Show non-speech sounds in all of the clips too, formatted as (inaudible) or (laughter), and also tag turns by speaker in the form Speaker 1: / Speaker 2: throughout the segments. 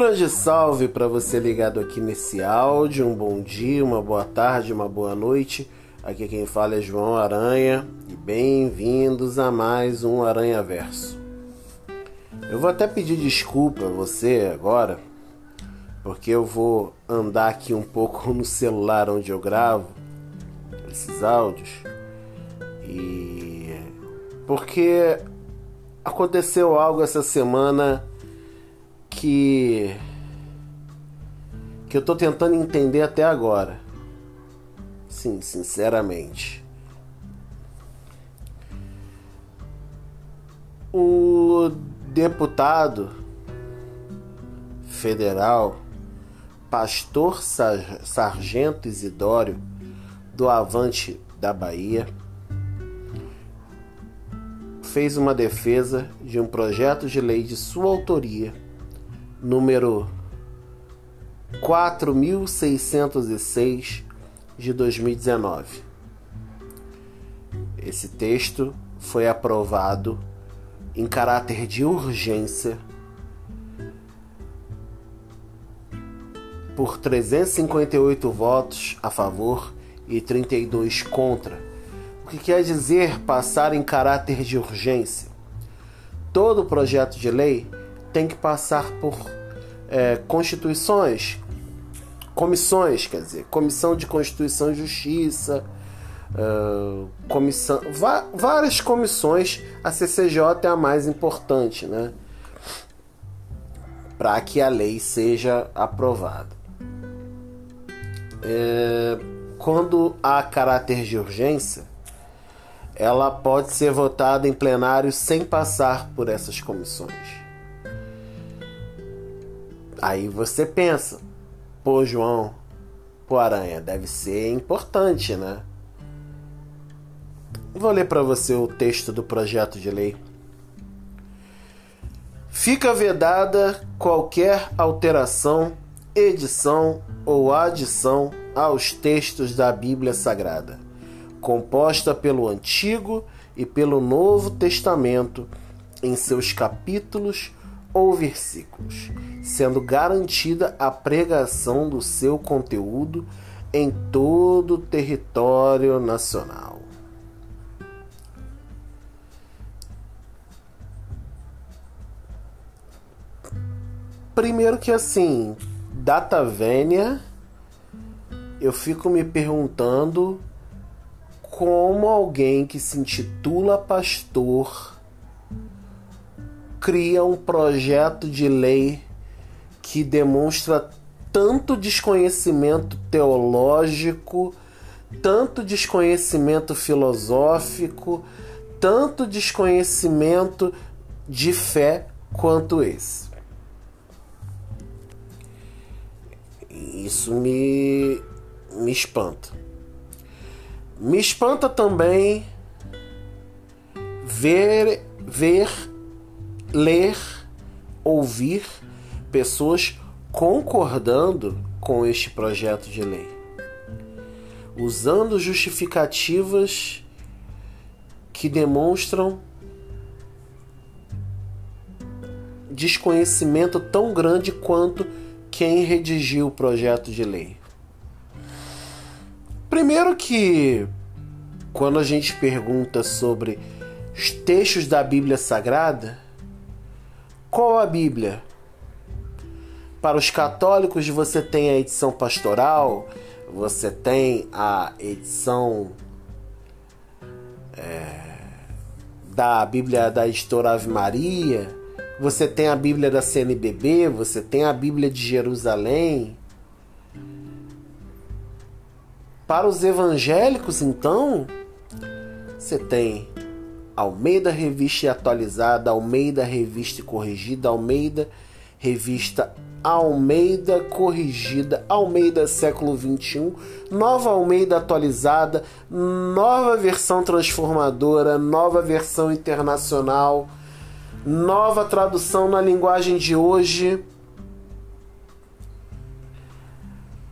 Speaker 1: grande salve para você ligado aqui nesse áudio. Um bom dia, uma boa tarde, uma boa noite. Aqui quem fala é João Aranha e bem-vindos a mais um Aranha Verso. Eu vou até pedir desculpa a você agora, porque eu vou andar aqui um pouco (laughs) no celular onde eu gravo esses áudios e porque aconteceu algo essa semana que que eu tô tentando entender até agora. Sim, sinceramente. O deputado federal Pastor Sargento Isidório do Avante da Bahia fez uma defesa de um projeto de lei de sua autoria número 4606 de 2019. Esse texto foi aprovado em caráter de urgência por 358 votos a favor e 32 contra. O que quer dizer passar em caráter de urgência? Todo projeto de lei tem que passar por é, constituições, comissões, quer dizer, Comissão de Constituição e Justiça, uh, comissão, várias comissões, a CCJ é a mais importante, né? Para que a lei seja aprovada. É, quando há caráter de urgência, ela pode ser votada em plenário sem passar por essas comissões. Aí você pensa, pô, João, pô, Aranha, deve ser importante, né? Vou ler para você o texto do projeto de lei. Fica vedada qualquer alteração, edição ou adição aos textos da Bíblia Sagrada, composta pelo Antigo e pelo Novo Testamento em seus capítulos ou versículos, sendo garantida a pregação do seu conteúdo em todo o território nacional. Primeiro que assim, data vênia, eu fico me perguntando como alguém que se intitula pastor cria um projeto de lei que demonstra tanto desconhecimento teológico, tanto desconhecimento filosófico, tanto desconhecimento de fé quanto esse. Isso me, me espanta. Me espanta também ver, ver ler, ouvir pessoas concordando com este projeto de lei, usando justificativas que demonstram desconhecimento tão grande quanto quem redigiu o projeto de lei. Primeiro que quando a gente pergunta sobre os textos da Bíblia Sagrada, qual a Bíblia? Para os católicos, você tem a edição pastoral, você tem a edição é, da Bíblia da editora Ave Maria, você tem a Bíblia da CNBB, você tem a Bíblia de Jerusalém. Para os evangélicos, então, você tem Almeida Revista Atualizada, Almeida Revista Corrigida, Almeida Revista Almeida Corrigida, Almeida Século 21, Nova Almeida Atualizada, nova versão transformadora, nova versão internacional, nova tradução na linguagem de hoje.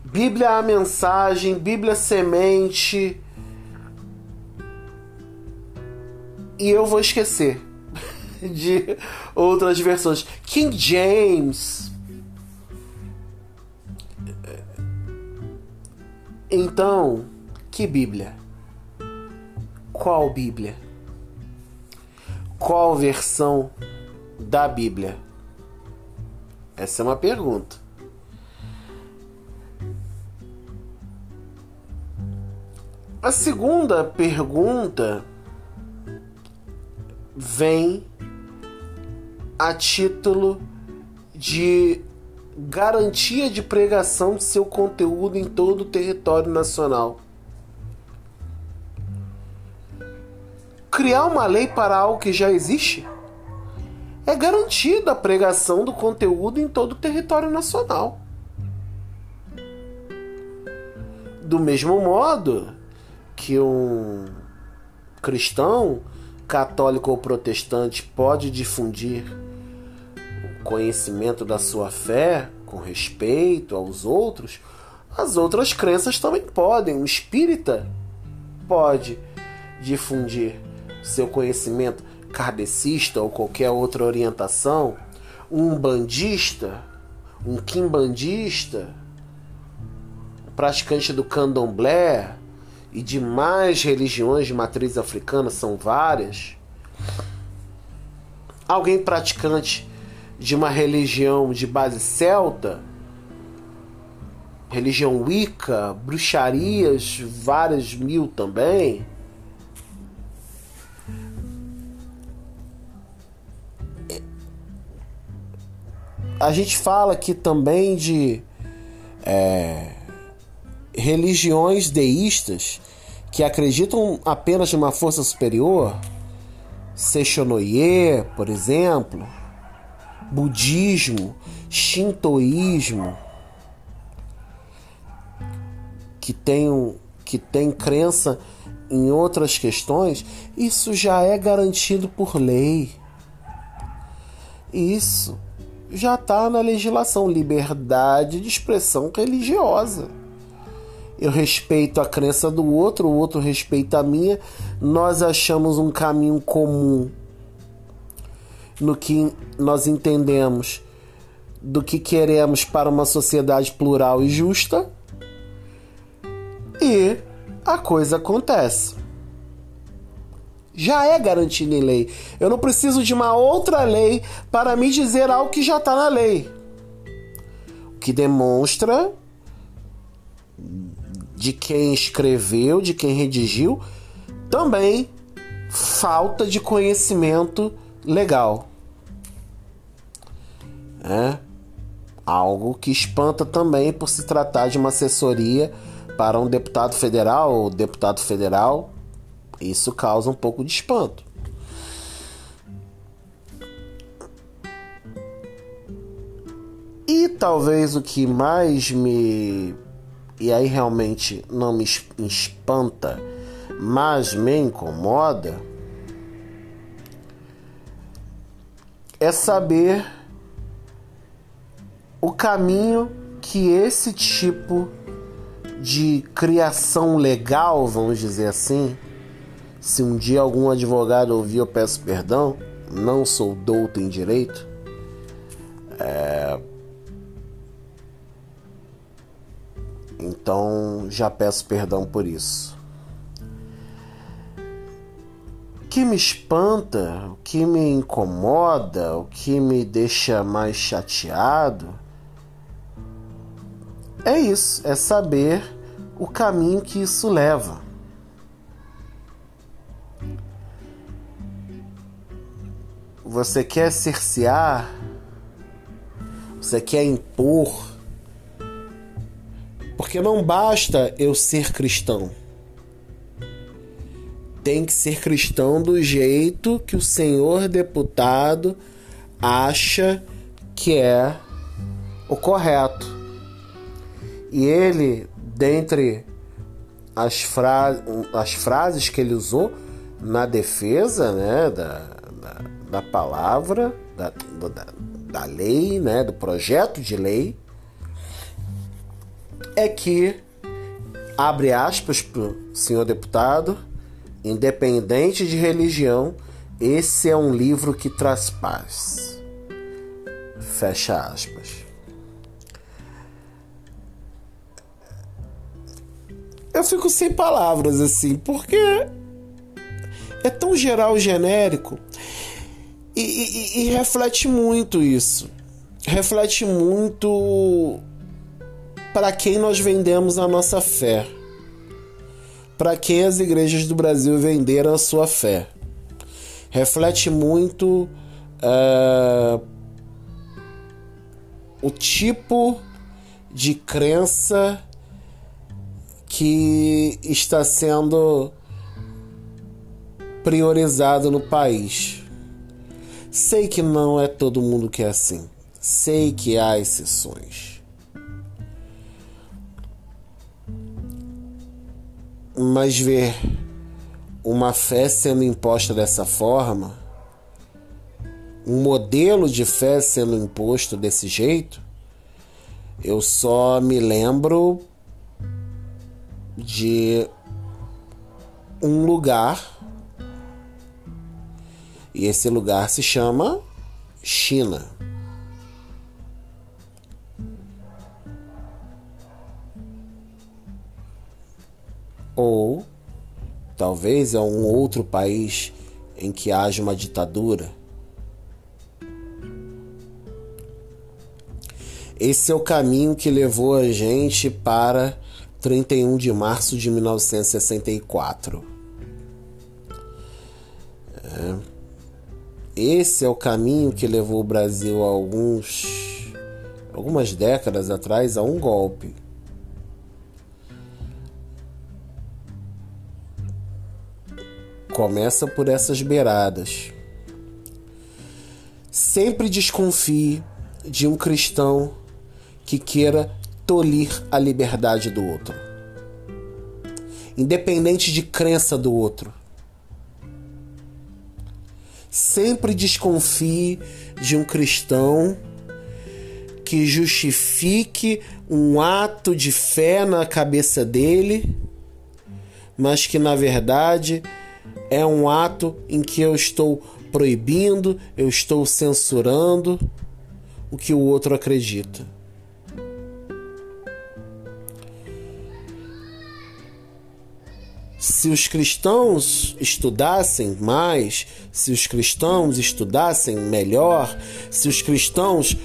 Speaker 1: Bíblia a mensagem, Bíblia semente, e eu vou esquecer (laughs) de outras versões. King James. Então, que Bíblia? Qual Bíblia? Qual versão da Bíblia? Essa é uma pergunta. A segunda pergunta vem a título de garantia de pregação de seu conteúdo em todo o território nacional. Criar uma lei para algo que já existe é garantida a pregação do conteúdo em todo o território nacional. Do mesmo modo que um cristão, católico ou protestante, pode difundir o conhecimento da sua fé com respeito aos outros, as outras crenças também podem. Um espírita pode difundir seu conhecimento kardecista ou qualquer outra orientação, um bandista, um quimbandista, praticante do candomblé, e de mais religiões de matriz africana, são várias. Alguém praticante de uma religião de base celta, religião Wicca, bruxarias, várias mil também. A gente fala aqui também de é, religiões deístas que acreditam apenas uma força superior, Seishonoye, por exemplo, budismo, shintoísmo, que tem, que tem crença em outras questões, isso já é garantido por lei. Isso já está na legislação, liberdade de expressão religiosa eu respeito a crença do outro, o outro respeita a minha, nós achamos um caminho comum no que nós entendemos do que queremos para uma sociedade plural e justa e a coisa acontece. Já é garantido em lei. Eu não preciso de uma outra lei para me dizer algo que já está na lei. O que demonstra de quem escreveu, de quem redigiu, também falta de conhecimento legal. É algo que espanta também por se tratar de uma assessoria para um deputado federal ou deputado federal. Isso causa um pouco de espanto. E talvez o que mais me e aí realmente não me espanta, mas me incomoda, é saber o caminho que esse tipo de criação legal, vamos dizer assim, se um dia algum advogado ouvir, eu peço perdão, não sou douto em direito, é, Então já peço perdão por isso. O que me espanta, o que me incomoda, o que me deixa mais chateado é isso, é saber o caminho que isso leva. Você quer cercear, você quer impor porque não basta eu ser cristão. Tem que ser cristão do jeito que o senhor deputado acha que é o correto. E ele, dentre as, fra as frases que ele usou na defesa né, da, da, da palavra, da, da, da lei, né, do projeto de lei, é que, abre aspas para o senhor deputado, independente de religião, esse é um livro que traz paz. Fecha aspas. eu fico sem palavras assim, porque é tão geral genérico e, e, e reflete muito isso. Reflete muito para quem nós vendemos a nossa fé. Para quem as igrejas do Brasil venderam a sua fé. Reflete muito uh, o tipo de crença que está sendo priorizado no país. Sei que não é todo mundo que é assim. Sei que há exceções. Mas ver uma fé sendo imposta dessa forma, um modelo de fé sendo imposto desse jeito, eu só me lembro de um lugar e esse lugar se chama China. Talvez é um outro país em que haja uma ditadura. Esse é o caminho que levou a gente para 31 de março de 1964. É. Esse é o caminho que levou o Brasil a alguns algumas décadas atrás a um golpe. Começa por essas beiradas. Sempre desconfie de um cristão que queira tolir a liberdade do outro, independente de crença do outro. Sempre desconfie de um cristão que justifique um ato de fé na cabeça dele, mas que na verdade é um ato em que eu estou proibindo, eu estou censurando o que o outro acredita. se os cristãos estudassem mais, se os cristãos estudassem melhor, se os cristãos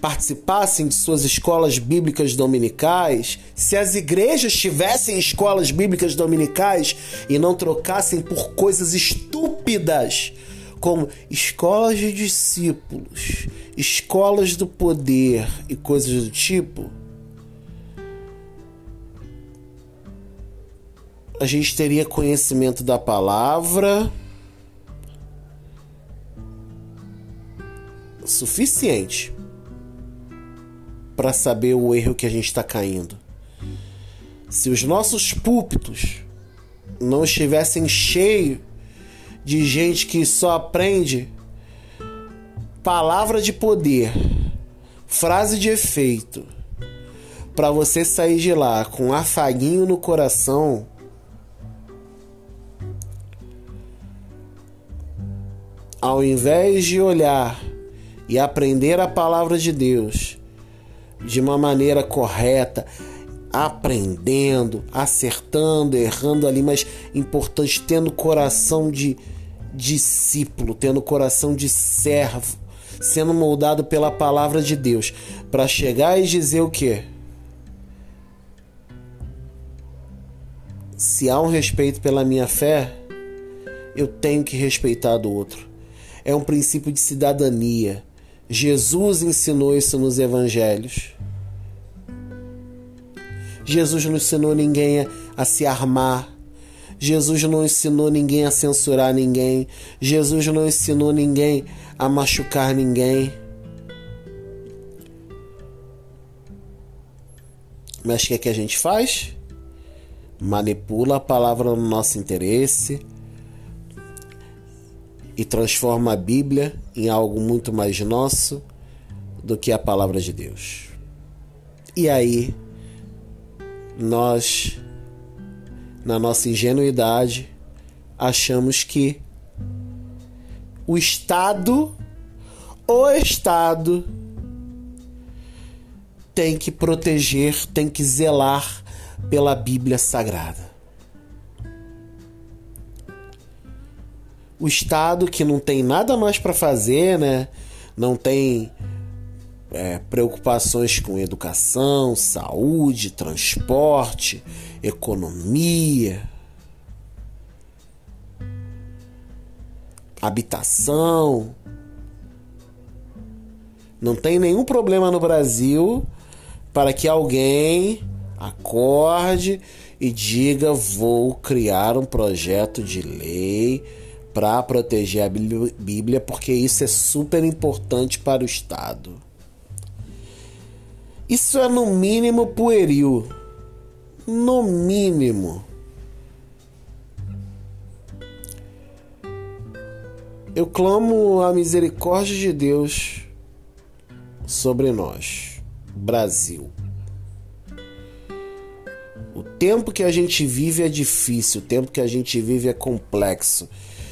Speaker 1: participassem de suas escolas bíblicas dominicais, se as igrejas tivessem escolas bíblicas dominicais e não trocassem por coisas estúpidas como escolas de discípulos, escolas do poder e coisas do tipo, a gente teria conhecimento da palavra suficiente para saber o erro que a gente está caindo. Se os nossos púlpitos não estivessem cheios de gente que só aprende palavra de poder, frase de efeito, para você sair de lá com um afaguinho no coração ao invés de olhar e aprender a palavra de Deus de uma maneira correta, aprendendo, acertando, errando ali, mas importante, tendo coração de discípulo, tendo coração de servo, sendo moldado pela palavra de Deus, para chegar e dizer o que? Se há um respeito pela minha fé, eu tenho que respeitar do outro é um princípio de cidadania. Jesus ensinou isso nos evangelhos. Jesus não ensinou ninguém a, se armar. Jesus não ensinou ninguém a censurar ninguém. Jesus não ensinou ninguém a machucar ninguém. Mas o que, é que a gente faz? Manipula a palavra no nosso interesse e transforma a Bíblia em algo muito mais nosso do que a palavra de Deus. E aí, nós, na nossa ingenuidade, achamos que o Estado, o Estado, tem que proteger, tem que zelar pela Bíblia Sagrada. O Estado que não tem nada mais para fazer, né? Não tem é, preocupações com educação, saúde, transporte, economia, habitação. Não tem nenhum problema no Brasil para que alguém acorde e diga: vou criar um projeto de lei para proteger a Bíblia, porque isso é super importante para o Estado. Isso é no mínimo pueril. No mínimo. Eu clamo a misericórdia de Deus sobre nós, Brasil. O tempo que a gente vive é difícil, o tempo que a gente vive é complexo,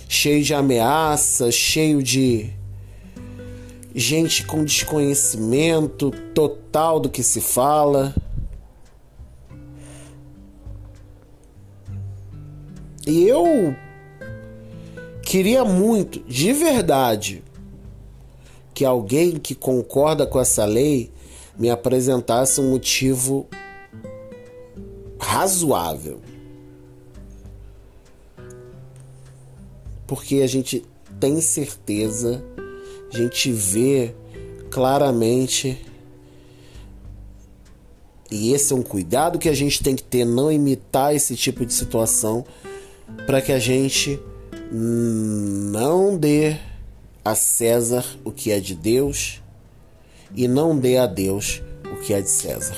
Speaker 1: cheio de ameaças, cheio de gente com desconhecimento total do que se fala. E eu queria muito, de verdade, que alguém que concorda com essa lei me apresentasse um motivo razoável. Porque a gente tem certeza a gente vê claramente e esse é um cuidado que a gente tem que ter, não imitar esse tipo de situação para que a gente não dê a César o que é de Deus e não dê a Deus o que é de César.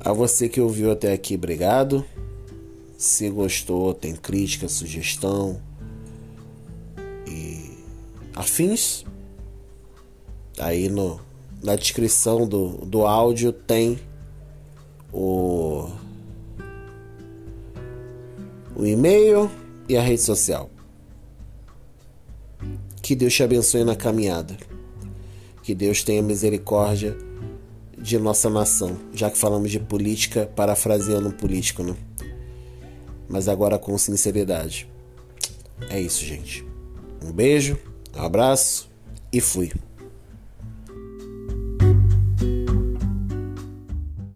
Speaker 1: A você que ouviu até aqui, obrigado. Se gostou, tem crítica, sugestão, afins. Aí no, na descrição do, do áudio tem o, o e-mail e a rede social. Que Deus te abençoe na caminhada. Que Deus tenha misericórdia de nossa nação, já que falamos de política, parafraseando um político, né? Mas agora com sinceridade. É isso, gente. Um beijo. Um abraço e fui.